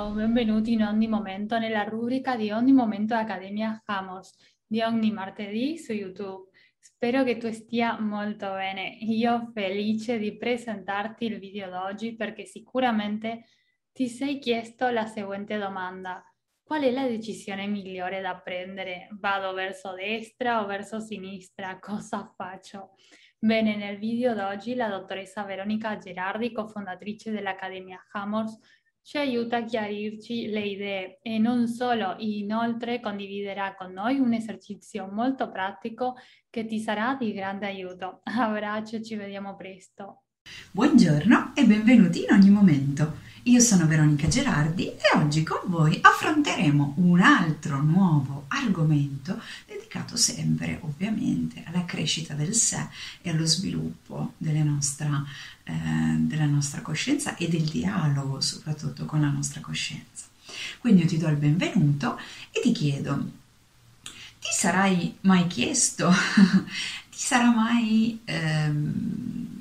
Ciao, benvenuti in ogni momento nella rubrica di ogni momento Accademia Hamos di ogni martedì su YouTube. Spero che tu stia molto bene. Io felice di presentarti il video d'oggi perché sicuramente ti sei chiesto la seguente domanda. Qual è la decisione migliore da prendere? Vado verso destra o verso sinistra? Cosa faccio? Bene, nel video d'oggi la dottoressa Veronica Gerardi, cofondatrice dell'Accademia Hammers, ci aiuta a chiarirci le idee e non solo, inoltre condividerà con noi un esercizio molto pratico che ti sarà di grande aiuto. Abbraccio, ci vediamo presto. Buongiorno e benvenuti in ogni momento. Io sono Veronica Gerardi e oggi con voi affronteremo un altro nuovo argomento dedicato sempre ovviamente alla crescita del sé e allo sviluppo nostra, eh, della nostra coscienza e del dialogo soprattutto con la nostra coscienza. Quindi io ti do il benvenuto e ti chiedo, ti sarai mai chiesto, ti sarà mai... Ehm,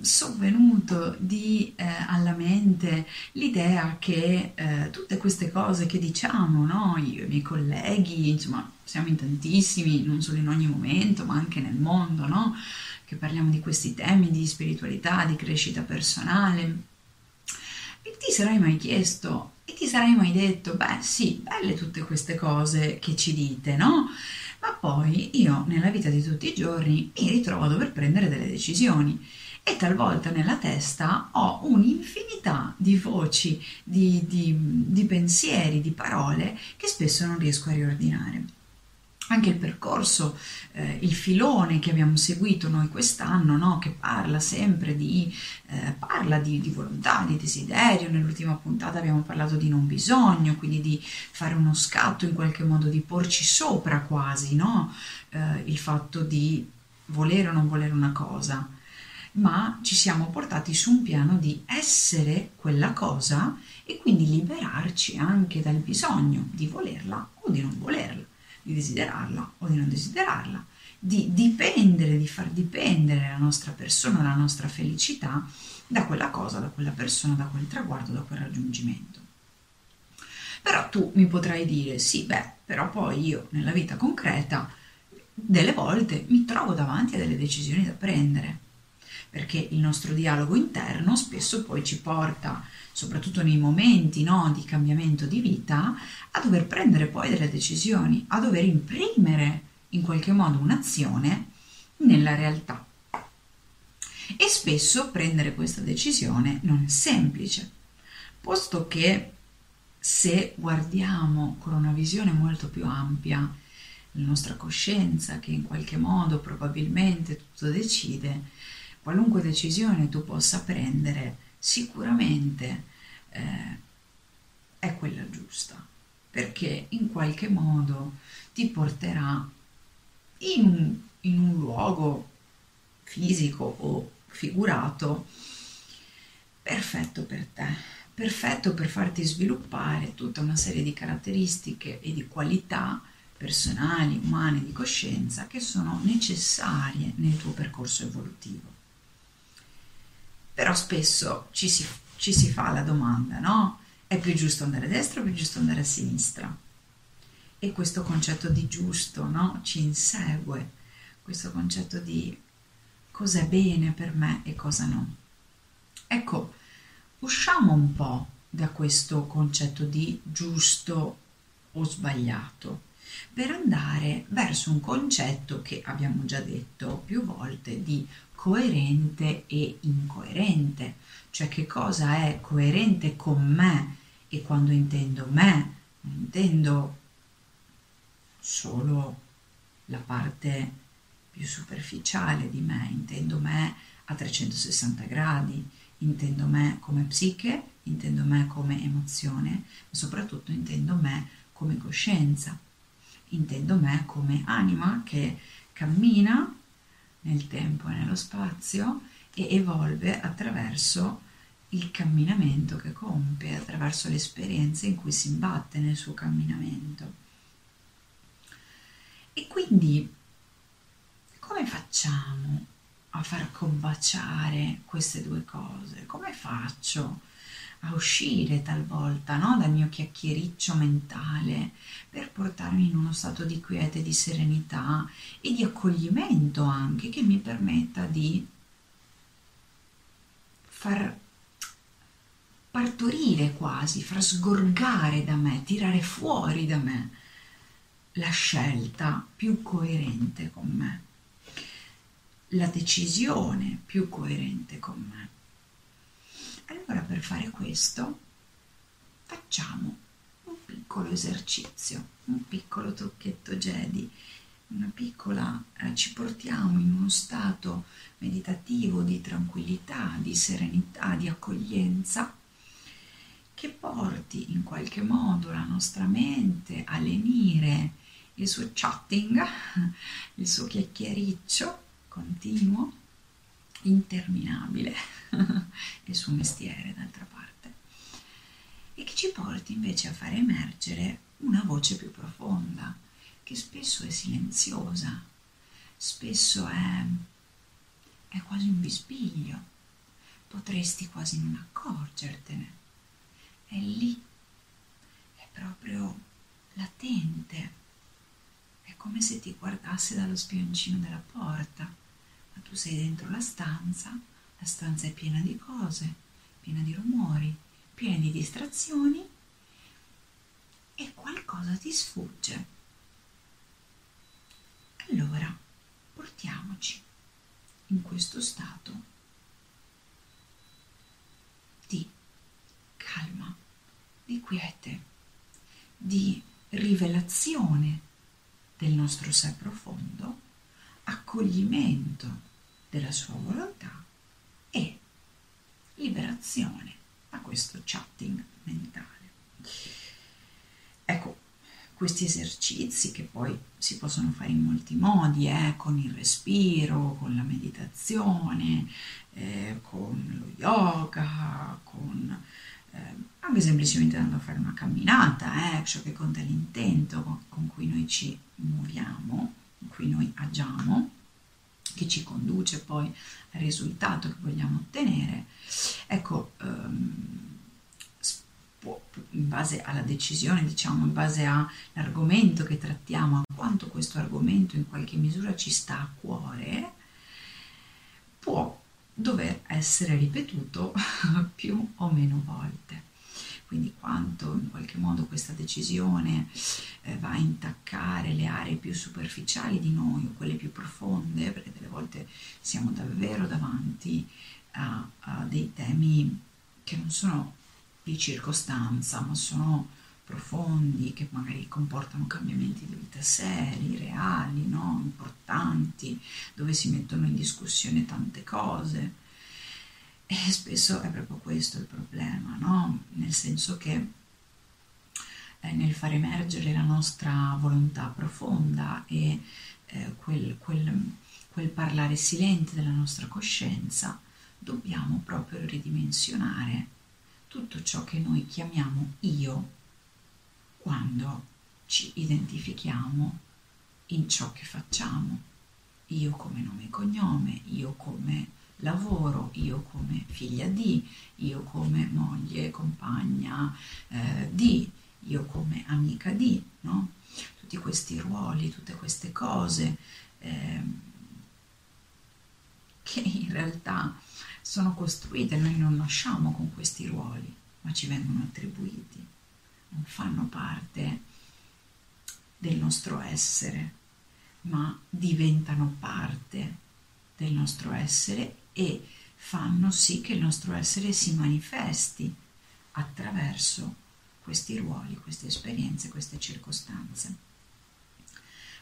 sovvenuto di, eh, alla mente l'idea che eh, tutte queste cose che diciamo, no? io e i miei colleghi, insomma, siamo in tantissimi, non solo in ogni momento, ma anche nel mondo, no? che parliamo di questi temi di spiritualità, di crescita personale. E ti sarai mai chiesto e ti sarai mai detto, beh sì, belle tutte queste cose che ci dite, no? Ma poi io nella vita di tutti i giorni mi ritrovo a dover prendere delle decisioni e talvolta nella testa ho un'infinità di voci, di, di, di pensieri, di parole che spesso non riesco a riordinare anche il percorso, eh, il filone che abbiamo seguito noi quest'anno, no? che parla sempre di, eh, parla di, di, volontà, di desiderio. Nell'ultima puntata abbiamo parlato di non bisogno, quindi di fare uno scatto in qualche modo, di porci sopra quasi no? eh, il fatto di volere o non volere una cosa ma ci siamo portati su un piano di essere quella cosa e quindi liberarci anche dal bisogno di volerla o di non volerla, di desiderarla o di non desiderarla, di dipendere, di far dipendere la nostra persona, la nostra felicità da quella cosa, da quella persona, da quel traguardo, da quel raggiungimento. Però tu mi potrai dire, sì, beh, però poi io nella vita concreta delle volte mi trovo davanti a delle decisioni da prendere perché il nostro dialogo interno spesso poi ci porta, soprattutto nei momenti no, di cambiamento di vita, a dover prendere poi delle decisioni, a dover imprimere in qualche modo un'azione nella realtà. E spesso prendere questa decisione non è semplice, posto che se guardiamo con una visione molto più ampia la nostra coscienza, che in qualche modo probabilmente tutto decide, qualunque decisione tu possa prendere, sicuramente eh, è quella giusta, perché in qualche modo ti porterà in in un luogo fisico o figurato perfetto per te, perfetto per farti sviluppare tutta una serie di caratteristiche e di qualità personali, umane, di coscienza che sono necessarie nel tuo percorso evolutivo però spesso ci si, ci si fa la domanda, no? È più giusto andare a destra o più giusto andare a sinistra? E questo concetto di giusto, no? Ci insegue, questo concetto di cosa è bene per me e cosa no. Ecco, usciamo un po' da questo concetto di giusto o sbagliato per andare verso un concetto che abbiamo già detto più volte di coerente e incoerente, cioè che cosa è coerente con me? E quando intendo me, non intendo solo la parte più superficiale di me, intendo me a 360 gradi, intendo me come psiche, intendo me come emozione, ma soprattutto intendo me come coscienza, intendo me come anima che cammina nel tempo e nello spazio e evolve attraverso il camminamento che compie, attraverso le esperienze in cui si imbatte nel suo camminamento. E quindi come facciamo a far combaciare queste due cose? Come faccio a uscire talvolta no? dal mio chiacchiericcio mentale per portarmi in uno stato di quiete, di serenità e di accoglimento anche che mi permetta di far partorire quasi, far sgorgare da me, tirare fuori da me la scelta più coerente con me, la decisione più coerente con me. Allora per fare questo facciamo un piccolo esercizio, un piccolo trucchetto Jedi, una piccola, eh, ci portiamo in uno stato meditativo di tranquillità, di serenità, di accoglienza che porti in qualche modo la nostra mente a lenire il suo chatting, il suo chiacchiericcio continuo, interminabile, il suo mestiere d'altra parte, e che ci porti invece a fare emergere una voce più profonda, che spesso è silenziosa, spesso è, è quasi un bisbiglio, potresti quasi non accorgertene. È lì, è proprio latente. È come se ti guardasse dallo spioncino della porta, tu sei dentro la stanza, la stanza è piena di cose, piena di rumori, piena di distrazioni e qualcosa ti sfugge. Allora, portiamoci in questo stato di calma, di quiete, di rivelazione del nostro sé profondo, accoglimento della sua volontà e liberazione da questo chatting mentale. Ecco, questi esercizi che poi si possono fare in molti modi, eh, con il respiro, con la meditazione, eh, con lo yoga, con eh, anche semplicemente andando a fare una camminata, eh, ciò che conta l'intento con cui noi ci muoviamo, con cui noi agiamo, che ci conduce poi al risultato che vogliamo ottenere. Ecco, ehm, in base alla decisione, diciamo, in base all'argomento che trattiamo, a quanto questo argomento in qualche misura ci sta a cuore, può dover essere ripetuto più o meno volte. Quindi quanto in qualche modo questa decisione eh, va a intaccare le aree più superficiali di noi o quelle più profonde, perché delle volte siamo davvero davanti a, a dei temi che non sono di circostanza, ma sono profondi, che magari comportano cambiamenti di vita seri, reali, no? importanti, dove si mettono in discussione tante cose. E spesso è proprio questo il problema, no? nel senso che eh, nel far emergere la nostra volontà profonda e eh, quel, quel, quel parlare silente della nostra coscienza, dobbiamo proprio ridimensionare tutto ciò che noi chiamiamo io quando ci identifichiamo in ciò che facciamo, io come nome e cognome, io come lavoro, io come figlia di, io come moglie, compagna eh, di, io come amica di, no? Tutti questi ruoli, tutte queste cose eh, che in realtà sono costruite, noi non nasciamo con questi ruoli, ma ci vengono attribuiti non fanno parte del nostro essere, ma diventano parte del nostro essere e fanno sì che il nostro essere si manifesti attraverso questi ruoli, queste esperienze, queste circostanze.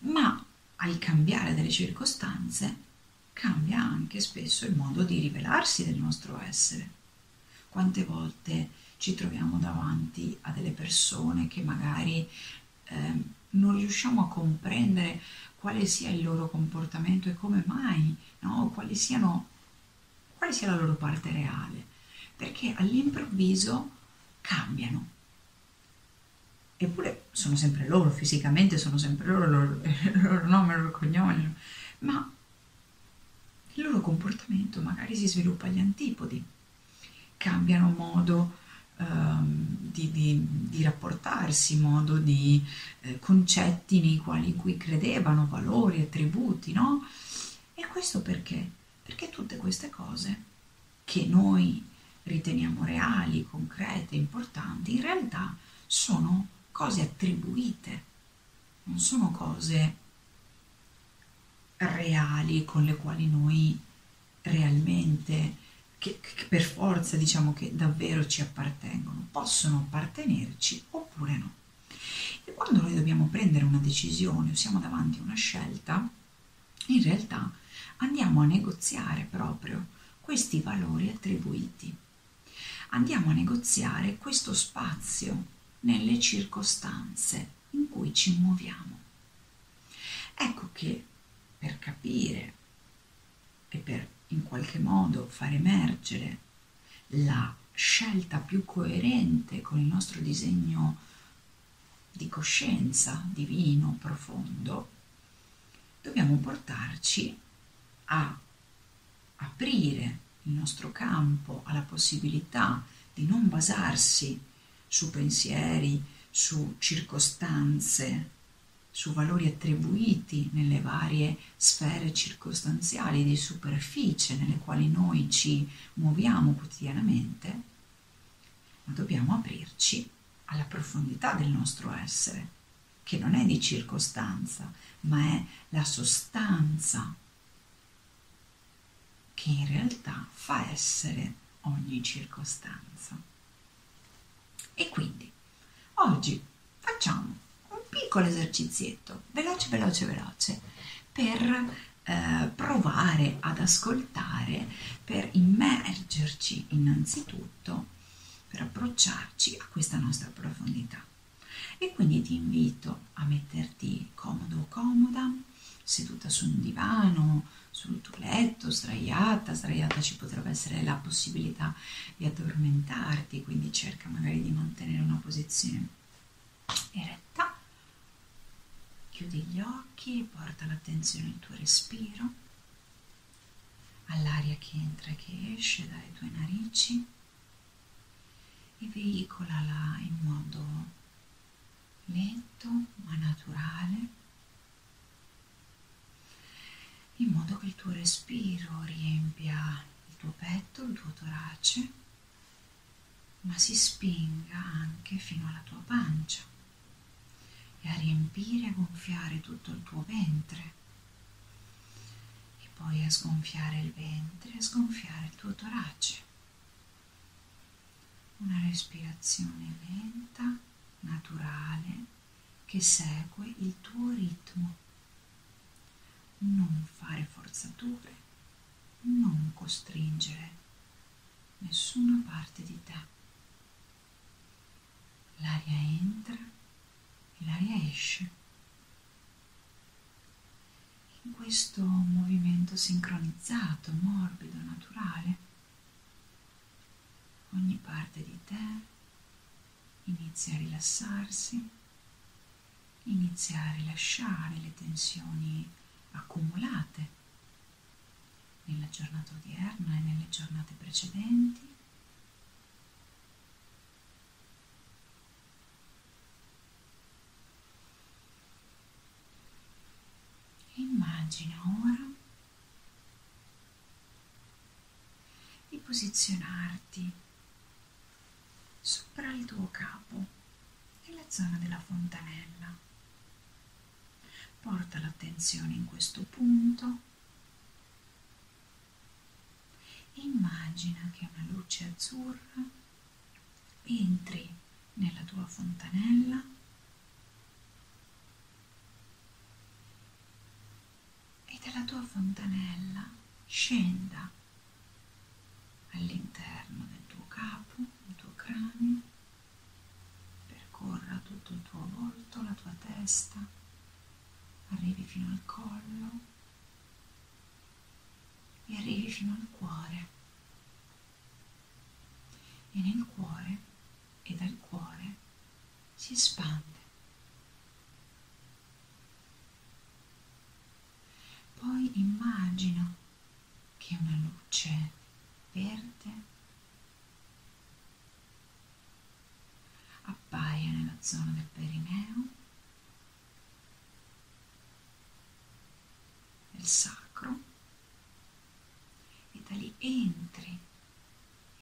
Ma al cambiare delle circostanze cambia anche spesso il modo di rivelarsi del nostro essere. Quante volte ci troviamo davanti a delle persone che magari eh, non riusciamo a comprendere quale sia il loro comportamento e come mai, no? quali siano, quale sia la loro parte reale, perché all'improvviso cambiano. Eppure sono sempre loro, fisicamente sono sempre loro, il loro, loro nome, il loro cognome, ma il loro comportamento magari si sviluppa agli antipodi, cambiano modo di, di rapportarsi, modo di eh, concetti nei quali in cui credevano, valori, attributi, no? E questo perché? Perché tutte queste cose che noi riteniamo reali, concrete, importanti, in realtà sono cose attribuite, non sono cose reali con le quali noi realmente, che, che per forza diciamo che davvero ci appartengono, possono appartenerci oppure no. E quando noi dobbiamo prendere una decisione o siamo davanti a una scelta, in realtà andiamo a negoziare proprio questi valori attribuiti. Andiamo a negoziare questo spazio nelle circostanze in cui ci muoviamo. Ecco che per capire e per in qualche modo far emergere la scelta più coerente con il nostro disegno di coscienza divino profondo, dobbiamo portarci a aprire il nostro campo alla possibilità di non basarsi su pensieri, su circostanze, su valori attribuiti nelle varie sfere circostanziali di superficie nelle quali noi ci muoviamo quotidianamente, ma dobbiamo aprirci alla profondità del nostro essere, che non è di circostanza, ma è la sostanza che in realtà fa essere ogni circostanza. E quindi oggi facciamo un piccolo esercizietto, veloce, veloce, veloce, per eh, provare ad ascoltare, per immergerci innanzitutto, per approcciarci a questa nostra profondità. E quindi ti invito a metterti comodo o comoda, seduta su un divano, sul tuo letto, sdraiata, sdraiata ci potrebbe essere la possibilità di addormentarti, quindi cerca magari di mantenere una posizione eretta. Chiudi gli occhi porta l'attenzione al tuo respiro, all'aria che entra e che esce dalle tue narici e veicolala in modo lento ma naturale in modo che il tuo respiro riempia il tuo petto, il tuo torace, ma si spinga anche fino alla tua pancia e a riempire e gonfiare tutto il tuo ventre e poi a sgonfiare il ventre e a sgonfiare il tuo torace. Una respirazione lenta, naturale, che segue il tuo ritmo non fare forzature, non costringere nessuna parte di te. L'aria entra e l'aria esce. In questo movimento sincronizzato, morbido, naturale, ogni parte di te inizia a rilassarsi, inizia a rilasciare le tensioni accumulate nella giornata odierna e nelle giornate precedenti. Immagina ora di posizionarti sopra il tuo capo, nella zona della fontanella. Porta l'attenzione in questo punto. Immagina che una luce azzurra entri nella tua fontanella e dalla tua fontanella scenda all'interno del tuo capo, del tuo cranio, percorra tutto il tuo volto, la tua testa arrivi fino al collo e arrivi fino al cuore. E nel cuore e dal cuore si espande. Poi immagino che una luce verde zona del perineo, del sacro e da lì entri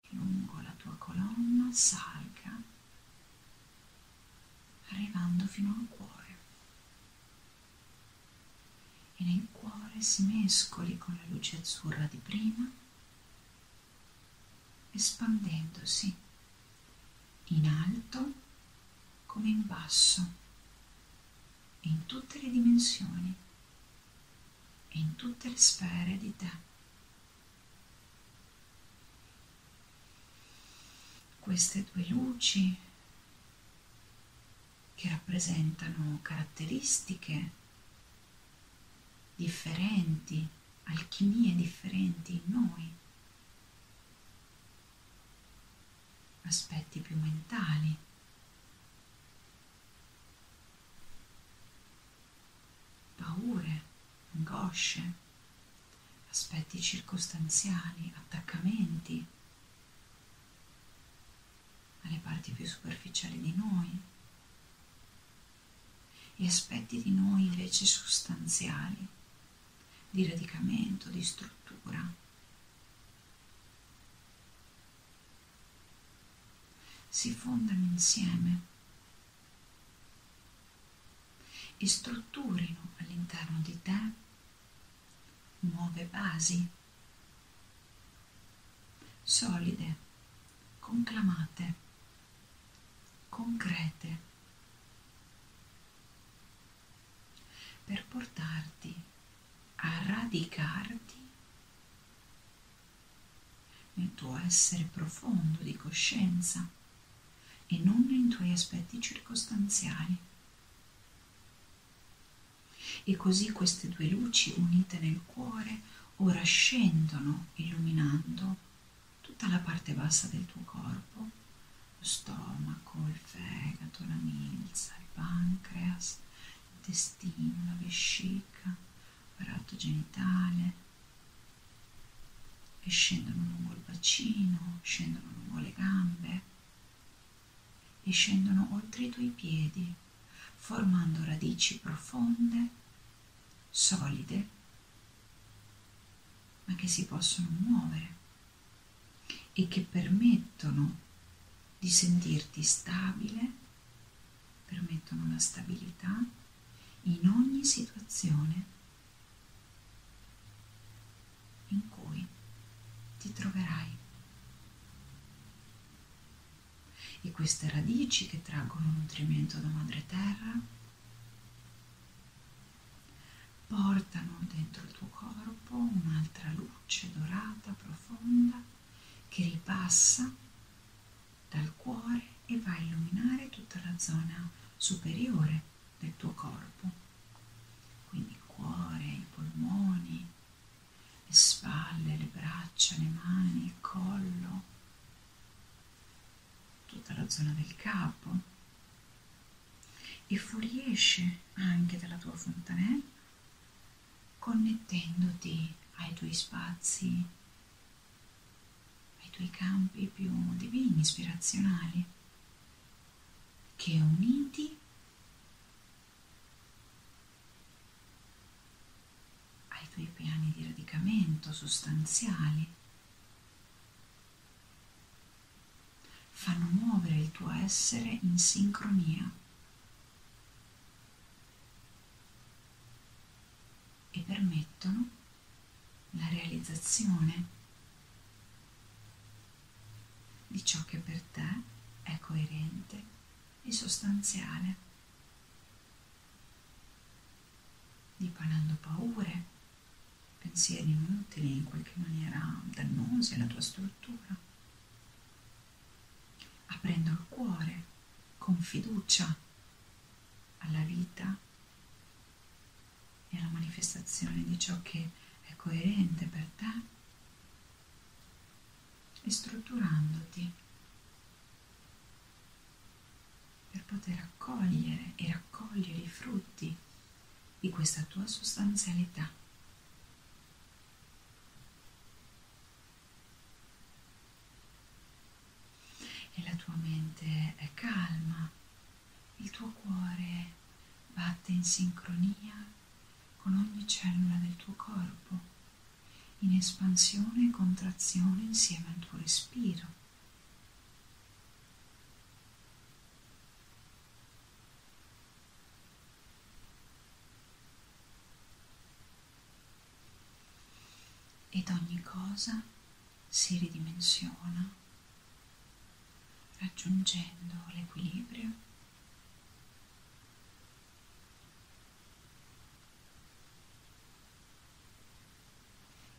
lungo la tua colonna, salga, arrivando fino al cuore. E nel cuore si mescoli con la luce azzurra di prima, espandendosi in alto come in basso, in tutte le dimensioni e in tutte le sfere di te. Queste due luci che rappresentano caratteristiche differenti, alchimie differenti in noi, aspetti più mentali. paure, angosce, aspetti circostanziali, attaccamenti. Alle parti più superficiali di noi e aspetti di noi invece sostanziali, di radicamento, di struttura. Si fondano insieme e strutturino all'interno di te nuove basi solide, conclamate, concrete per portarti a radicarti nel tuo essere profondo di coscienza e non nei tuoi aspetti circostanziali. E così queste due luci unite nel cuore ora scendono illuminando tutta la parte bassa del tuo corpo, lo stomaco, il fegato, la milza, il pancreas, l'intestino, la vescica, l'apparato genitale e scendono lungo il bacino, scendono lungo le gambe e scendono oltre i tuoi piedi, formando radici profonde, solide, ma che si possono muovere e che permettono di sentirti stabile, permettono la stabilità in ogni situazione in cui ti troverai. E queste radici che traggono nutrimento da madre terra portano dentro il tuo corpo un'altra luce dorata, profonda, che ripassa dal cuore e va a illuminare tutta la zona superiore del tuo corpo. Quindi il cuore, i polmoni, le spalle, le braccia, le mani, il collo, tutta la zona del capo e fuoriesce anche dalla tua fontanella connettendoti ai tuoi spazi tuoi campi più divini, ispirazionali, che uniti tuoi piani di radicamento sostanziali. Fanno muovere il tuo essere in sincronia. E permettono la realizzazione di ciò che per te è coerente e sostanziale, dipanando paure, pensieri inutili in qualche maniera dannosi alla tua struttura, aprendo il cuore con fiducia alla vita e alla manifestazione di ciò che è coerente per te e strutturandoti per poter accogliere e raccogliere i frutti di questa tua sostanzialità. E la tua mente è calma, il tuo cuore batte in sincronia con ogni cellula del tuo corpo, in espansione e contrazione insieme al tuo respiro. Ed ogni cosa si ridimensiona raggiungendo l'equilibrio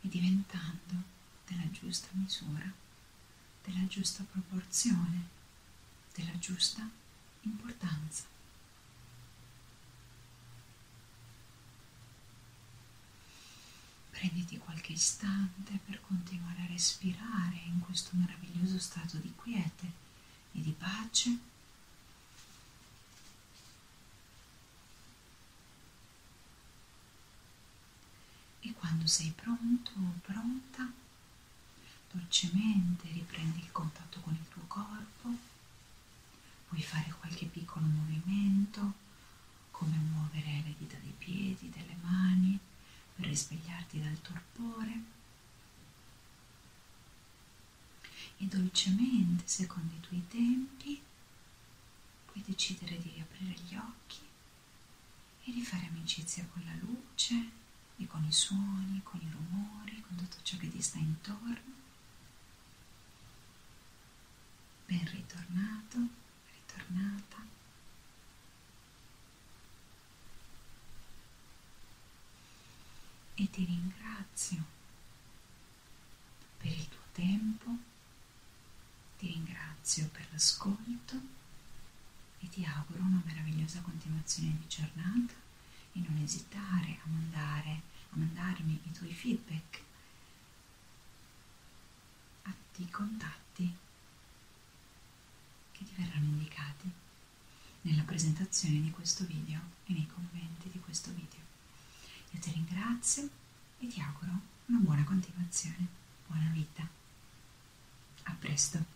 e diventando della giusta misura, della giusta proporzione, della giusta importanza. Prenditi qualche istante per continuare a respirare in questo meraviglioso stato di quiete e di pace e quando sei pronto o pronta, dolcemente riprendi il contatto con il tuo corpo, puoi fare qualche piccolo movimento, come muovere le dita dei piedi, delle mani, per risvegliarti dal torpore. E dolcemente, secondo i tuoi tempi, puoi decidere di riaprire gli occhi e rifare amicizia con la luce e con i suoni, con i rumori, con tutto ciò che ti sta intorno. Ben ritornato, ritornata. E ti ringrazio per il tuo tempo, ti ringrazio per l'ascolto e ti auguro una meravigliosa continuazione di giornata e non esitare a mandare, a mandarmi i tuoi feedback, atti contatti che ti verranno indicati nella presentazione di questo video e nei commenti di questo video. Io ti ringrazio e ti auguro una buona continuazione, buona vita. A presto.